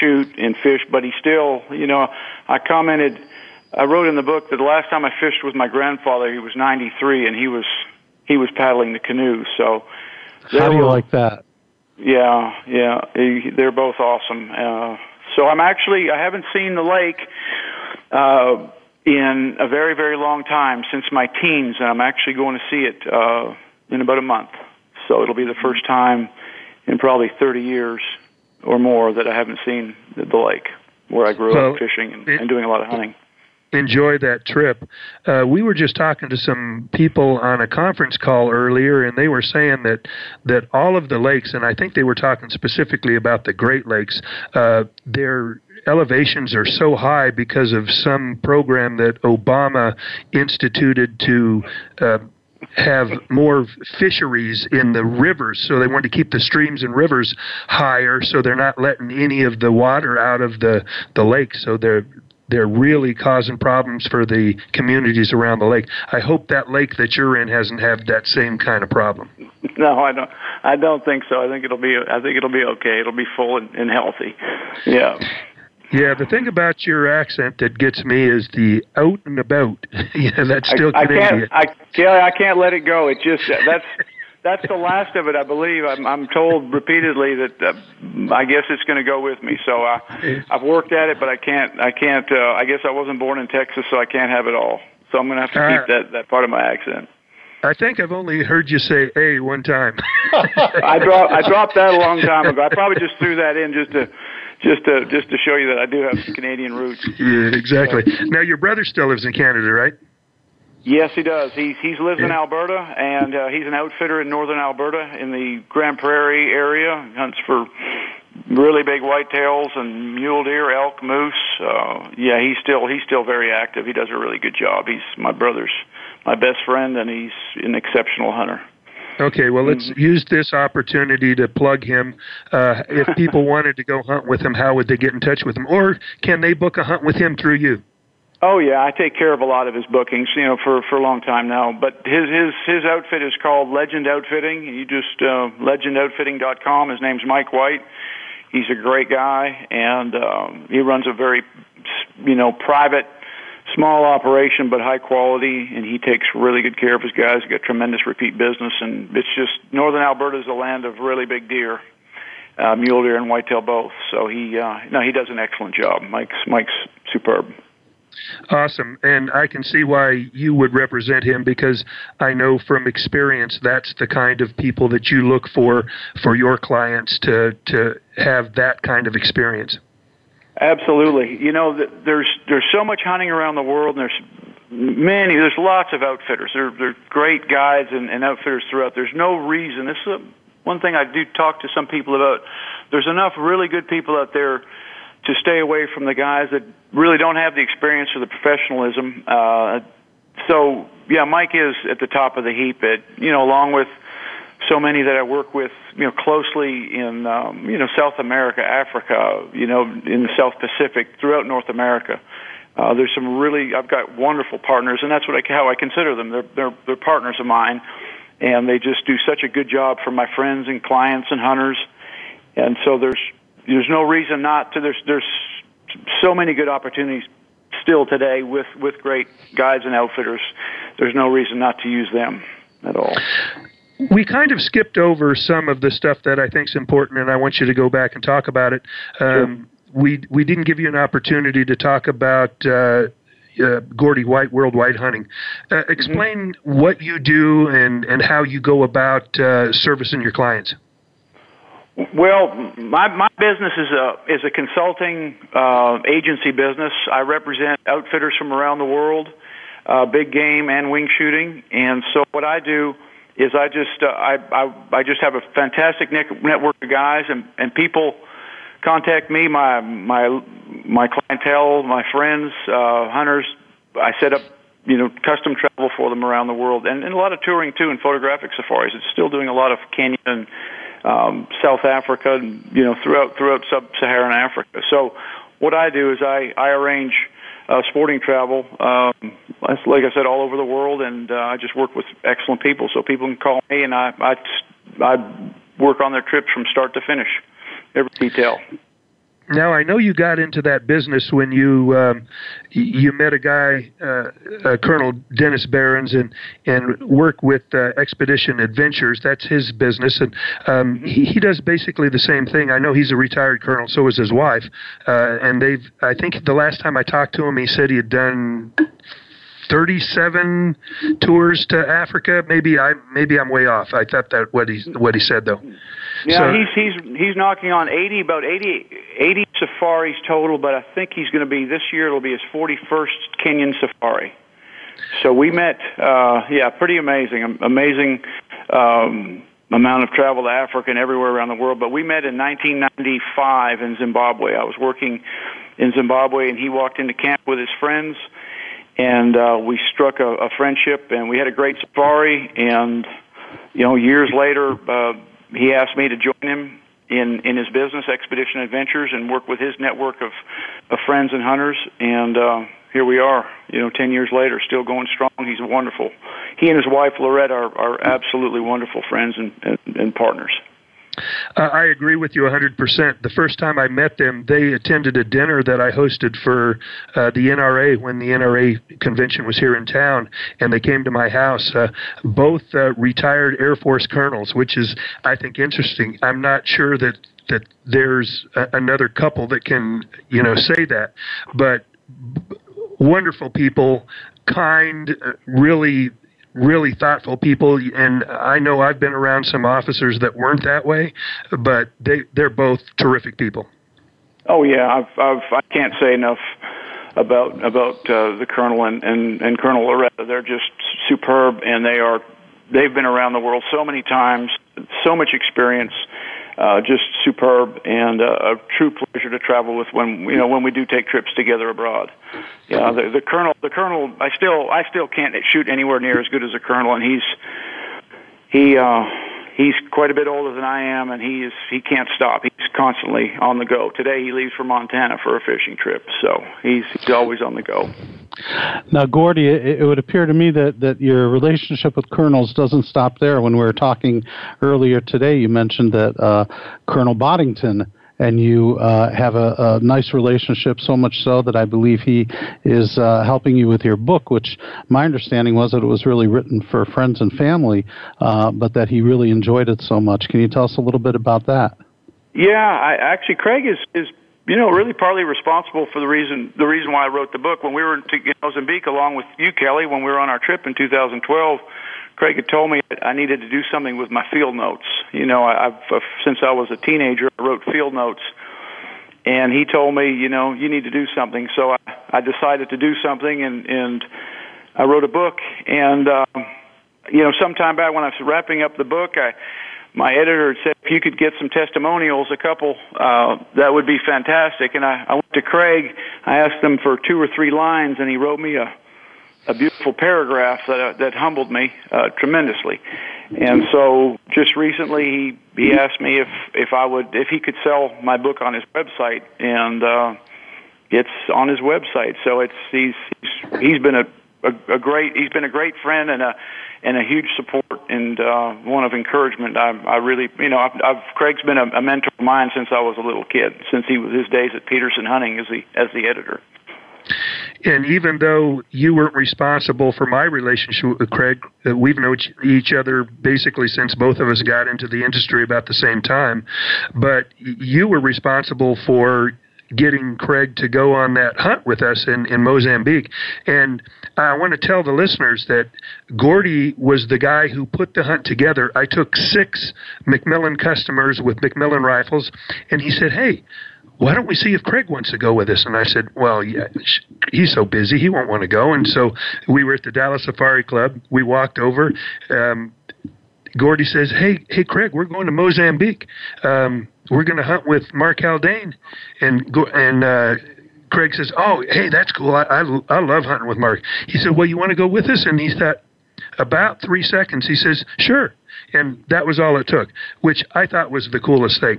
shoot and fish, but he still, you know, I commented, I wrote in the book that the last time I fished with my grandfather, he was 93 and he was he was paddling the canoe. So how do you were, like that? Yeah, yeah, they're both awesome. Uh, so I'm actually I haven't seen the lake uh, in a very very long time since my teens, and I'm actually going to see it uh, in about a month. So it'll be the first time in probably 30 years or more that I haven't seen the lake where I grew well, up fishing and, it, and doing a lot of hunting enjoy that trip. Uh, we were just talking to some people on a conference call earlier, and they were saying that that all of the lakes, and I think they were talking specifically about the Great Lakes, uh, their elevations are so high because of some program that Obama instituted to. Uh, have more fisheries in the rivers, so they want to keep the streams and rivers higher, so they're not letting any of the water out of the the lake. So they're they're really causing problems for the communities around the lake. I hope that lake that you're in hasn't had that same kind of problem. No, I don't. I don't think so. I think it'll be. I think it'll be okay. It'll be full and, and healthy. Yeah. Yeah, the thing about your accent that gets me is the out and about. yeah, that's still I, Canadian. I can't. I, Kelly, I can't let it go. It just that's that's the last of it, I believe. I'm, I'm told repeatedly that uh, I guess it's going to go with me. So uh, I've worked at it, but I can't. I can't. Uh, I guess I wasn't born in Texas, so I can't have it all. So I'm going to have to keep uh, that that part of my accent. I think I've only heard you say "a" one time. I dropped I dropped that a long time ago. I probably just threw that in just to just to just to show you that I do have some Canadian roots. Yeah, exactly. Now your brother still lives in Canada, right? Yes, he does. He's he's lives in Alberta, and uh, he's an outfitter in northern Alberta in the Grande Prairie area. Hunts for really big whitetails and mule deer, elk, moose. Uh, yeah, he's still he's still very active. He does a really good job. He's my brother's my best friend, and he's an exceptional hunter. Okay, well, let's mm-hmm. use this opportunity to plug him. Uh, if people wanted to go hunt with him, how would they get in touch with him? Or can they book a hunt with him through you? Oh yeah, I take care of a lot of his bookings, you know, for for a long time now. But his his his outfit is called Legend Outfitting. You just uh, legendoutfitting.com. His name's Mike White. He's a great guy, and um, he runs a very, you know, private, small operation, but high quality. And he takes really good care of his guys. He's got tremendous repeat business, and it's just northern Alberta is a land of really big deer. Uh, mule deer and whitetail both. So he, uh, no, he does an excellent job. Mike's Mike's superb. Awesome. And I can see why you would represent him because I know from experience that's the kind of people that you look for for your clients to to have that kind of experience. Absolutely. You know, there's there's so much hunting around the world, and there's many. There's lots of outfitters. There, there are great guides and, and outfitters throughout. There's no reason. This is a, one thing I do talk to some people about. There's enough really good people out there to stay away from the guys that really don't have the experience or the professionalism. Uh, so yeah, Mike is at the top of the heap. At you know, along with so many that I work with, you know, closely in um, you know South America, Africa, you know, in the South Pacific, throughout North America. Uh, there's some really I've got wonderful partners, and that's what I how I consider them. They're they're they're partners of mine, and they just do such a good job for my friends and clients and hunters. And so there's there's no reason not to. There's there's so many good opportunities still today with with great guides and outfitters. There's no reason not to use them at all. We kind of skipped over some of the stuff that I think is important, and I want you to go back and talk about it. Um, sure. We we didn't give you an opportunity to talk about. Uh, uh, Gordy White Worldwide Hunting. Uh, explain mm-hmm. what you do and, and how you go about uh, servicing your clients. Well, my my business is a is a consulting uh, agency business. I represent outfitters from around the world, uh, big game and wing shooting. And so what I do is I just uh, I, I I just have a fantastic network of guys and and people contact me my my my clientele my friends uh, hunters. I set up you know custom travel for them around the world and, and a lot of touring too and photographic safaris. It's still doing a lot of Kenyan um, South Africa, and you know throughout throughout sub-Saharan Africa. So what I do is I I arrange uh, sporting travel, um, like I said, all over the world, and uh, I just work with excellent people. So people can call me, and I I I work on their trips from start to finish, every detail. Now I know you got into that business when you um, you met a guy, uh, uh, Colonel Dennis Behrens, and and work with uh, Expedition Adventures. That's his business, and um, he, he does basically the same thing. I know he's a retired colonel, so is his wife, uh, and they've. I think the last time I talked to him, he said he had done 37 tours to Africa. Maybe I maybe I'm way off. I thought that what he what he said though. Yeah, so, he's he's he's knocking on 80 about 80 80 safaris total, but I think he's going to be this year it'll be his 41st Kenyan safari. So we met uh yeah, pretty amazing. Amazing um amount of travel to Africa and everywhere around the world, but we met in 1995 in Zimbabwe. I was working in Zimbabwe and he walked into camp with his friends and uh, we struck a, a friendship, and we had a great safari. And you know, years later, uh, he asked me to join him in in his business, Expedition Adventures, and work with his network of of friends and hunters. And uh, here we are, you know, ten years later, still going strong. He's wonderful. He and his wife Lorette are are absolutely wonderful friends and, and, and partners. Uh, I agree with you 100%. The first time I met them, they attended a dinner that I hosted for uh, the NRA when the NRA convention was here in town, and they came to my house. Uh, both uh, retired Air Force colonels, which is, I think, interesting. I'm not sure that that there's a, another couple that can, you know, say that, but wonderful people, kind, uh, really really thoughtful people and I know I've been around some officers that weren't that way but they they're both terrific people. Oh yeah, I've I've I can't say enough about about uh, the colonel and, and and Colonel Loretta. They're just superb and they are they've been around the world so many times, so much experience uh, just superb and uh, a true pleasure to travel with when you know when we do take trips together abroad. Yeah, the, the colonel, the colonel, I still I still can't shoot anywhere near as good as a colonel, and he's he uh, he's quite a bit older than I am, and he is he can't stop. He's constantly on the go. Today he leaves for Montana for a fishing trip, so he's he's always on the go. Now, Gordy, it, it would appear to me that that your relationship with colonels doesn't stop there. When we were talking earlier today, you mentioned that uh, Colonel Boddington and you uh, have a, a, nice relationship, so much so that I believe he is uh, helping you with your book, which my understanding was that it was really written for friends and family, uh, but that he really enjoyed it so much. Can you tell us a little bit about that? Yeah, I, actually, Craig is is you know really partly responsible for the reason the reason why I wrote the book. When we were in Mozambique, along with you, Kelly, when we were on our trip in 2012 Craig had told me I needed to do something with my field notes. You know, I've uh, since I was a teenager, I wrote field notes, and he told me, you know, you need to do something. So I, I decided to do something, and and I wrote a book. And um, you know, sometime back when I was wrapping up the book, I my editor had said if you could get some testimonials, a couple, uh, that would be fantastic. And I, I went to Craig. I asked him for two or three lines, and he wrote me a a beautiful paragraph that uh, that humbled me uh, tremendously. And so, just recently, he he asked me if if I would if he could sell my book on his website, and uh, it's on his website. So it's he's he's, he's been a, a a great he's been a great friend and a and a huge support and uh, one of encouragement. I, I really, you know, I've, I've Craig's been a, a mentor of mine since I was a little kid, since he was his days at Petersen Hunting as the as the editor. And even though you weren't responsible for my relationship with Craig, uh, we've known each other basically since both of us got into the industry about the same time. But you were responsible for getting Craig to go on that hunt with us in, in Mozambique. And I want to tell the listeners that Gordy was the guy who put the hunt together. I took six McMillan customers with McMillan rifles, and he said, Hey, why don't we see if Craig wants to go with us? And I said, well, yeah, he's so busy, he won't want to go. And so we were at the Dallas Safari Club. We walked over. Um, Gordy says, hey, hey, Craig, we're going to Mozambique. Um, we're going to hunt with Mark Haldane. And go, and uh, Craig says, oh, hey, that's cool. I, I, I love hunting with Mark. He said, well, you want to go with us? And he thought, about three seconds, he says, sure. And that was all it took, which I thought was the coolest thing.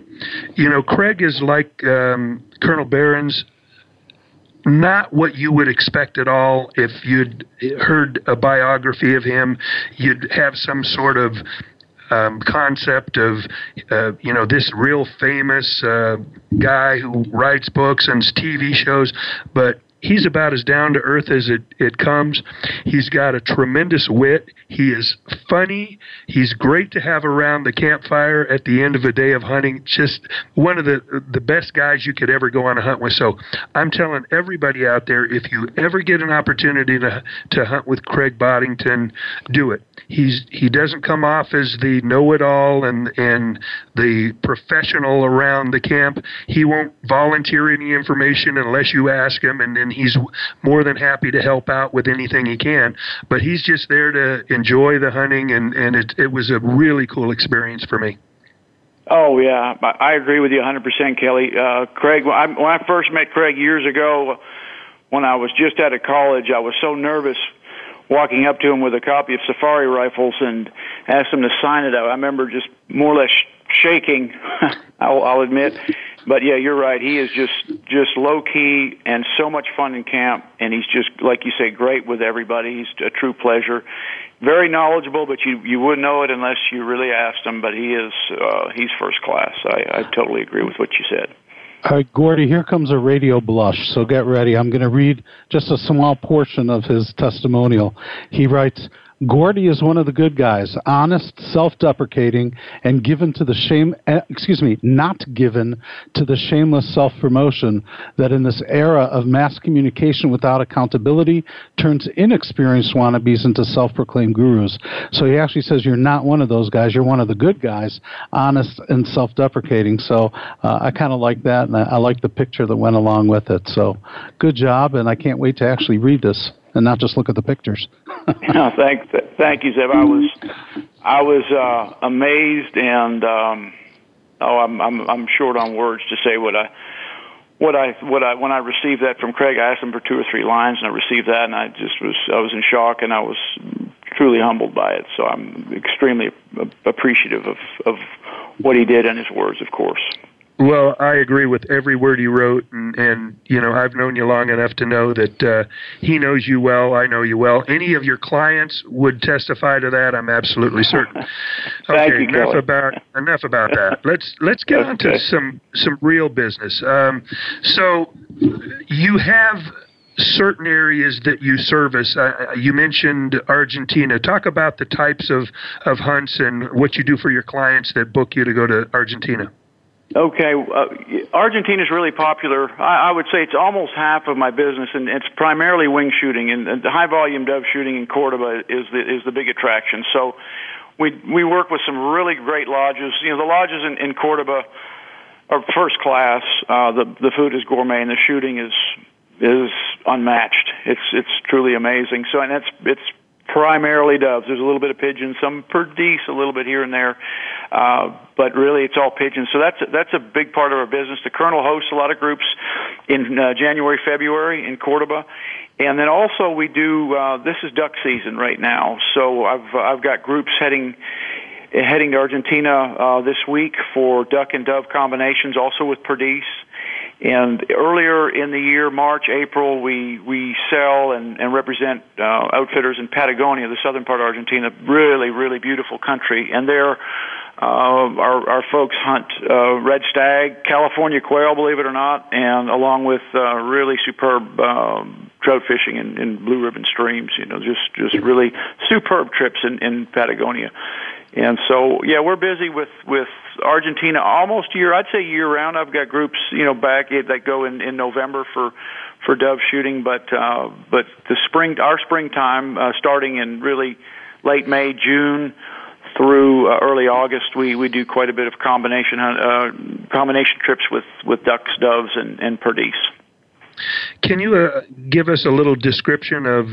You know, Craig is like um, Colonel Behrens, not what you would expect at all if you'd heard a biography of him. You'd have some sort of um, concept of uh, you know this real famous uh, guy who writes books and TV shows, but he's about as down to earth as it, it comes. He's got a tremendous wit. He is funny. He's great to have around the campfire at the end of a day of hunting. Just one of the the best guys you could ever go on a hunt with. So I'm telling everybody out there, if you ever get an opportunity to to hunt with Craig Boddington, do it. He's he doesn't come off as the know-it-all and and the professional around the camp. He won't volunteer any information unless you ask him, and then he's more than happy to help out with anything he can. But he's just there to enjoy the hunting, and and it it was a really cool experience for me. Oh yeah, I agree with you 100%, Kelly. Uh, Craig, when I, when I first met Craig years ago, when I was just out of college, I was so nervous walking up to him with a copy of Safari Rifles and asked him to sign it. I remember just more or less shaking. I'll, I'll admit, but yeah, you're right. He is just just low key and so much fun in camp, and he's just like you say, great with everybody. He's a true pleasure. Very knowledgeable, but you you wouldn't know it unless you really asked him. But he is uh, he's first class. I, I totally agree with what you said. All right, Gordy, here comes a radio blush, so get ready. I'm going to read just a small portion of his testimonial. He writes, Gordy is one of the good guys, honest, self-deprecating, and given to the shame. Eh, excuse me, not given to the shameless self-promotion that, in this era of mass communication without accountability, turns inexperienced wannabes into self-proclaimed gurus. So he actually says you're not one of those guys. You're one of the good guys, honest and self-deprecating. So uh, I kind of like that, and I, I like the picture that went along with it. So good job, and I can't wait to actually read this and not just look at the pictures. thank, thank you, Zev. I was, I was uh, amazed, and um, oh, I'm, I'm, I'm short on words to say what I, what I, what I, when I received that from Craig, I asked him for two or three lines, and I received that, and I just was, I was in shock, and I was truly humbled by it. So I'm extremely appreciative of, of what he did and his words, of course. Well, I agree with every word he wrote, and, and you know I've known you long enough to know that uh, he knows you well. I know you well. Any of your clients would testify to that. I'm absolutely certain. okay, you, enough Kelly. about enough about that. Let's let's get on to some some real business. Um, so you have certain areas that you service. Uh, you mentioned Argentina. Talk about the types of, of hunts and what you do for your clients that book you to go to Argentina. Okay, uh, Argentina is really popular. I, I would say it's almost half of my business, and it's primarily wing shooting. And, and the high volume dove shooting in Cordoba is the is the big attraction. So we we work with some really great lodges. You know, the lodges in, in Cordoba are first class. Uh, the the food is gourmet, and the shooting is is unmatched. It's it's truly amazing. So, and it's it's primarily doves. There's a little bit of pigeons, some perdice, a little bit here and there, uh, but really it's all pigeons. So that's that's a big part of our business. The Colonel hosts a lot of groups in uh, January, February in Cordoba, and then also we do. Uh, this is duck season right now, so I've I've got groups heading heading to Argentina uh, this week for duck and dove combinations, also with perdice. And earlier in the year, March, April, we we sell and, and represent uh, outfitters in Patagonia, the southern part of Argentina. Really, really beautiful country. And there, uh, our our folks hunt uh, red stag, California quail, believe it or not, and along with uh, really superb. Um, trout fishing in, in blue ribbon streams, you know, just just really superb trips in, in Patagonia. And so, yeah, we're busy with with Argentina almost year. I'd say year round. I've got groups, you know, back that go in in November for for dove shooting, but uh, but the spring, our springtime, uh, starting in really late May, June through uh, early August, we we do quite a bit of combination uh, combination trips with with ducks, doves, and and perdice. Can you uh, give us a little description of,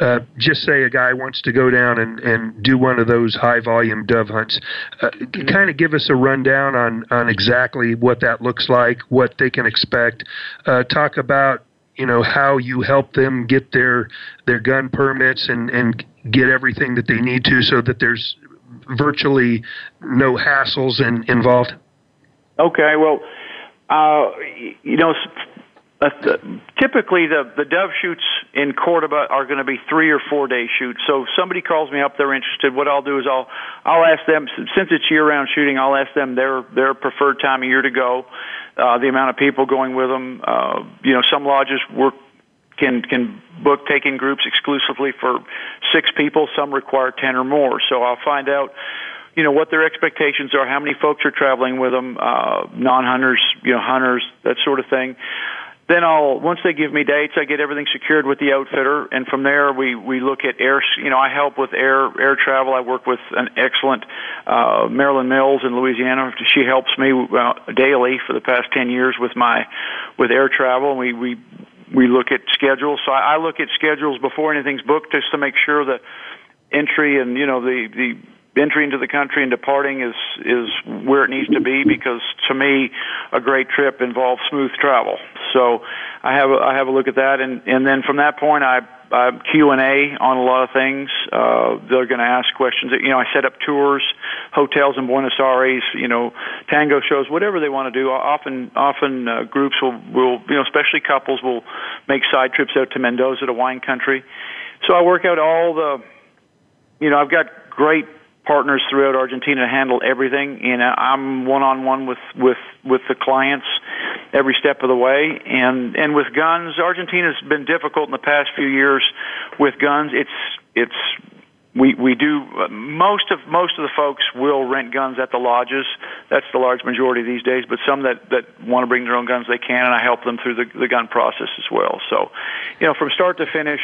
uh, just say a guy wants to go down and, and do one of those high volume dove hunts? Uh, mm-hmm. Kind of give us a rundown on, on exactly what that looks like, what they can expect. Uh, talk about you know how you help them get their their gun permits and and get everything that they need to, so that there's virtually no hassles in, involved. Okay, well, uh, you know uh, typically the the dove shoots in Cordoba are going to be three or four day shoots. So if somebody calls me up, they're interested. What I'll do is I'll I'll ask them since it's year round shooting. I'll ask them their their preferred time of year to go, uh, the amount of people going with them. Uh, you know, some lodges work can can book taking groups exclusively for six people. Some require ten or more. So I'll find out you know what their expectations are, how many folks are traveling with them, uh, non-hunters, you know, hunters, that sort of thing. Then I'll once they give me dates, I get everything secured with the outfitter, and from there we we look at air. You know, I help with air air travel. I work with an excellent uh, Marilyn Mills in Louisiana. She helps me uh, daily for the past ten years with my with air travel. And we we we look at schedules. So I, I look at schedules before anything's booked, just to make sure that entry and you know the the entry into the country and departing is is where it needs to be because to me a great trip involves smooth travel so i have a, i have a look at that and and then from that point i uh, Q and A on a lot of things. Uh, they're going to ask questions. You know, I set up tours, hotels in Buenos Aires. You know, tango shows, whatever they want to do. Often, often uh, groups will, will, you know, especially couples will make side trips out to Mendoza, to wine country. So I work out all the, you know, I've got great partners throughout Argentina handle everything. And I'm one on one with with with the clients every step of the way. And and with guns, Argentina's been difficult in the past few years with guns. It's it's we we do most of most of the folks will rent guns at the lodges. That's the large majority these days. But some that that want to bring their own guns, they can, and I help them through the the gun process as well. So, you know, from start to finish,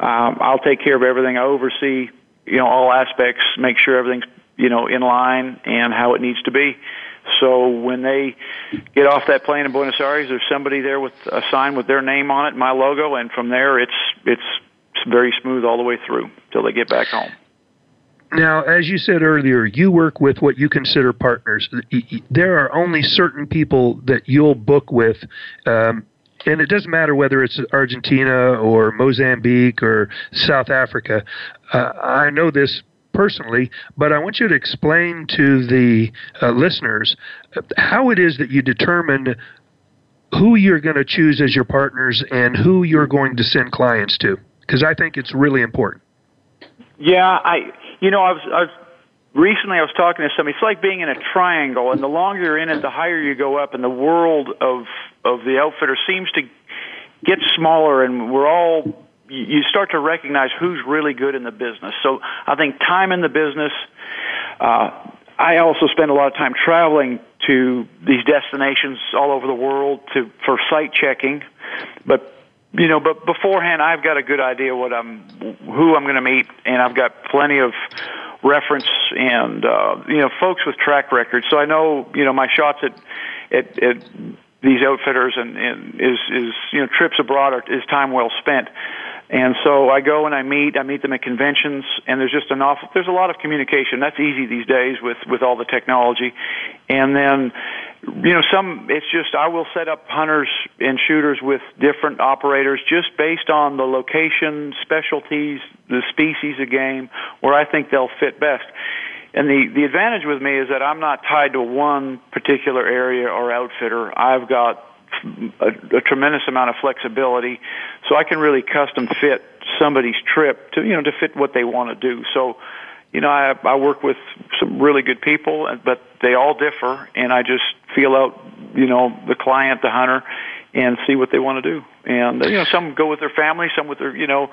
um, I'll take care of everything. I oversee you know all aspects, make sure everything's you know in line and how it needs to be. So when they get off that plane in Buenos Aires, there's somebody there with a sign with their name on it, my logo, and from there it's it's very smooth all the way through till they get back home. Now, as you said earlier, you work with what you consider partners. There are only certain people that you'll book with um, and it doesn't matter whether it's Argentina or Mozambique or South Africa. Uh, I know this personally, but I want you to explain to the uh, listeners how it is that you determine who you're going to choose as your partners and who you're going to send clients to, because I think it's really important. Yeah, I, you know, I was, I was recently I was talking to somebody. It's like being in a triangle, and the longer you're in it, the higher you go up, and the world of of the outfitter seems to get smaller, and we're all you start to recognize who's really good in the business. So I think time in the business. Uh, I also spend a lot of time traveling to these destinations all over the world to for site checking, but you know, but beforehand, I've got a good idea what I'm, who I'm going to meet, and I've got plenty of reference and uh, you know folks with track records. So I know you know my shots at at, at these outfitters and, and is is you know trips abroad are, is time well spent. And so I go and I meet. I meet them at conventions, and there's just an awful. There's a lot of communication. That's easy these days with with all the technology. And then, you know, some. It's just I will set up hunters and shooters with different operators just based on the location, specialties, the species of game, where I think they'll fit best. And the the advantage with me is that I'm not tied to one particular area or outfitter. I've got a, a tremendous amount of flexibility, so I can really custom fit somebody's trip to you know to fit what they want to do. So, you know, I I work with some really good people, but they all differ, and I just feel out you know the client, the hunter, and see what they want to do. And you know, some go with their family, some with their you know,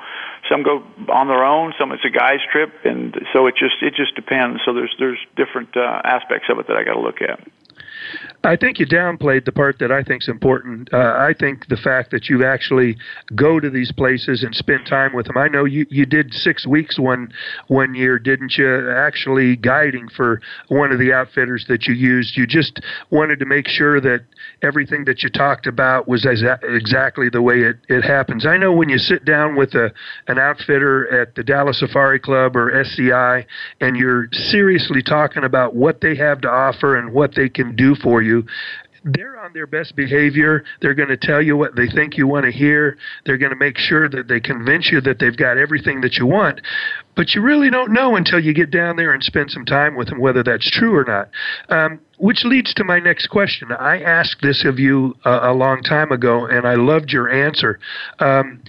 some go on their own, some it's a guy's trip, and so it just it just depends. So there's there's different uh, aspects of it that I got to look at. I think you downplayed the part that I think is important. Uh, I think the fact that you actually go to these places and spend time with them. I know you, you did six weeks one one year, didn't you? Actually guiding for one of the outfitters that you used. You just wanted to make sure that everything that you talked about was exa- exactly the way it, it happens. I know when you sit down with a an outfitter at the Dallas Safari Club or SCI and you're seriously talking about what they have to offer and what they can do for you they're on their best behavior. They're going to tell you what they think you want to hear. They're going to make sure that they convince you that they've got everything that you want. But you really don't know until you get down there and spend some time with them whether that's true or not. Um, which leads to my next question. I asked this of you a long time ago, and I loved your answer. Um,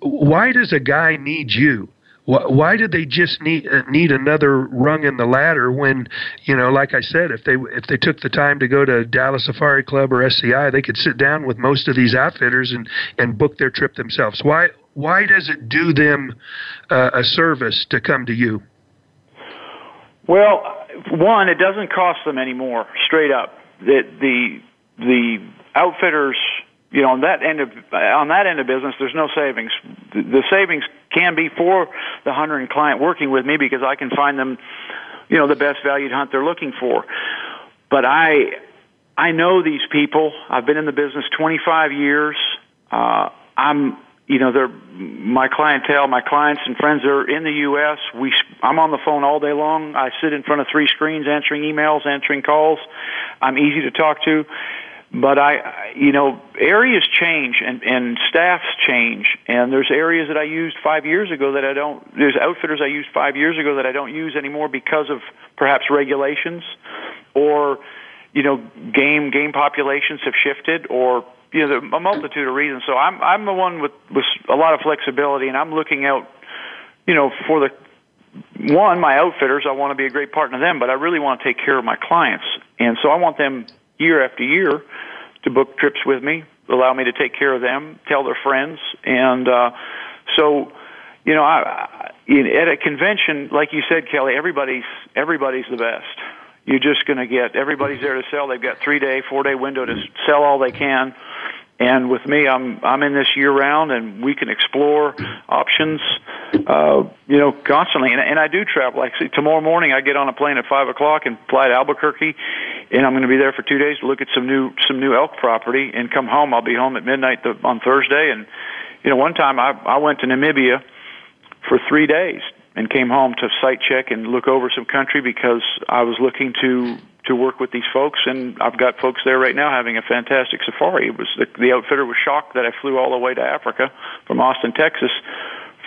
why does a guy need you? Why did they just need uh, need another rung in the ladder when, you know, like I said, if they if they took the time to go to Dallas Safari Club or SCI, they could sit down with most of these outfitters and and book their trip themselves. Why why does it do them uh, a service to come to you? Well, one, it doesn't cost them anymore. Straight up, the the outfitters you know, on that end of on that end of business, there's no savings. The, the savings can be for the hunter and client working with me because I can find them, you know, the best valued hunt they're looking for. But I, I know these people. I've been in the business 25 years. Uh, I'm, you know, they're my clientele, my clients and friends are in the U.S. We, I'm on the phone all day long. I sit in front of three screens answering emails, answering calls. I'm easy to talk to but I, you know, areas change and, and staffs change, and there's areas that I used five years ago that I don't. There's outfitters I used five years ago that I don't use anymore because of perhaps regulations, or you know, game game populations have shifted, or you know, a multitude of reasons. So I'm I'm the one with with a lot of flexibility, and I'm looking out, you know, for the one my outfitters. I want to be a great partner to them, but I really want to take care of my clients, and so I want them year after year to book trips with me, allow me to take care of them, tell their friends, and uh, so you know, I, I, at a convention, like you said, Kelly, everybody's everybody's the best. You're just going to get everybody's there to sell. They've got three day, four day window to sell all they can. And with me, I'm I'm in this year round, and we can explore options, uh, you know, constantly. And, and I do travel. See, tomorrow morning, I get on a plane at five o'clock and fly to Albuquerque, and I'm going to be there for two days to look at some new some new elk property, and come home. I'll be home at midnight the, on Thursday. And you know, one time I I went to Namibia for three days and came home to site check and look over some country because I was looking to to work with these folks, and I've got folks there right now having a fantastic safari. It was the, the outfitter was shocked that I flew all the way to Africa from Austin, Texas,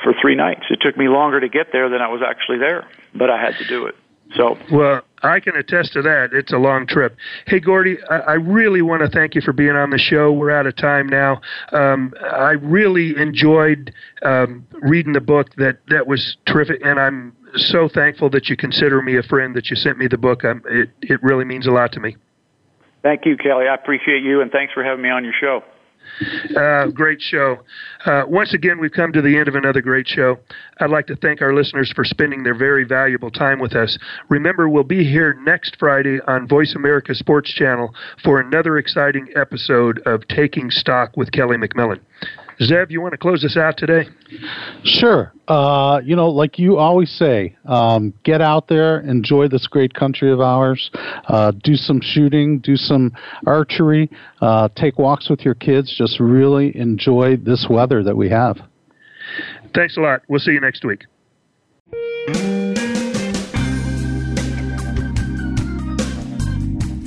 for three nights. It took me longer to get there than I was actually there, but I had to do it. So well, I can attest to that. It's a long trip. Hey, Gordy, I, I really want to thank you for being on the show. We're out of time now. Um, I really enjoyed um, reading the book. That that was terrific, and I'm so thankful that you consider me a friend. That you sent me the book. Um, it it really means a lot to me. Thank you, Kelly. I appreciate you, and thanks for having me on your show. Uh, great show. Uh, once again, we've come to the end of another great show. I'd like to thank our listeners for spending their very valuable time with us. Remember, we'll be here next Friday on Voice America Sports Channel for another exciting episode of Taking Stock with Kelly McMillan. Zev, you want to close us out today? Sure. Uh, you know, like you always say, um, get out there, enjoy this great country of ours, uh, do some shooting, do some archery, uh, take walks with your kids. Just really enjoy this weather that we have. Thanks a lot. We'll see you next week.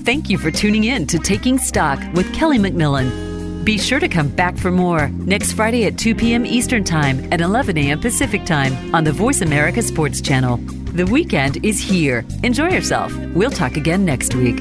Thank you for tuning in to Taking Stock with Kelly McMillan. Be sure to come back for more next Friday at 2 p.m. Eastern Time and 11 a.m. Pacific Time on the Voice America Sports Channel. The weekend is here. Enjoy yourself. We'll talk again next week.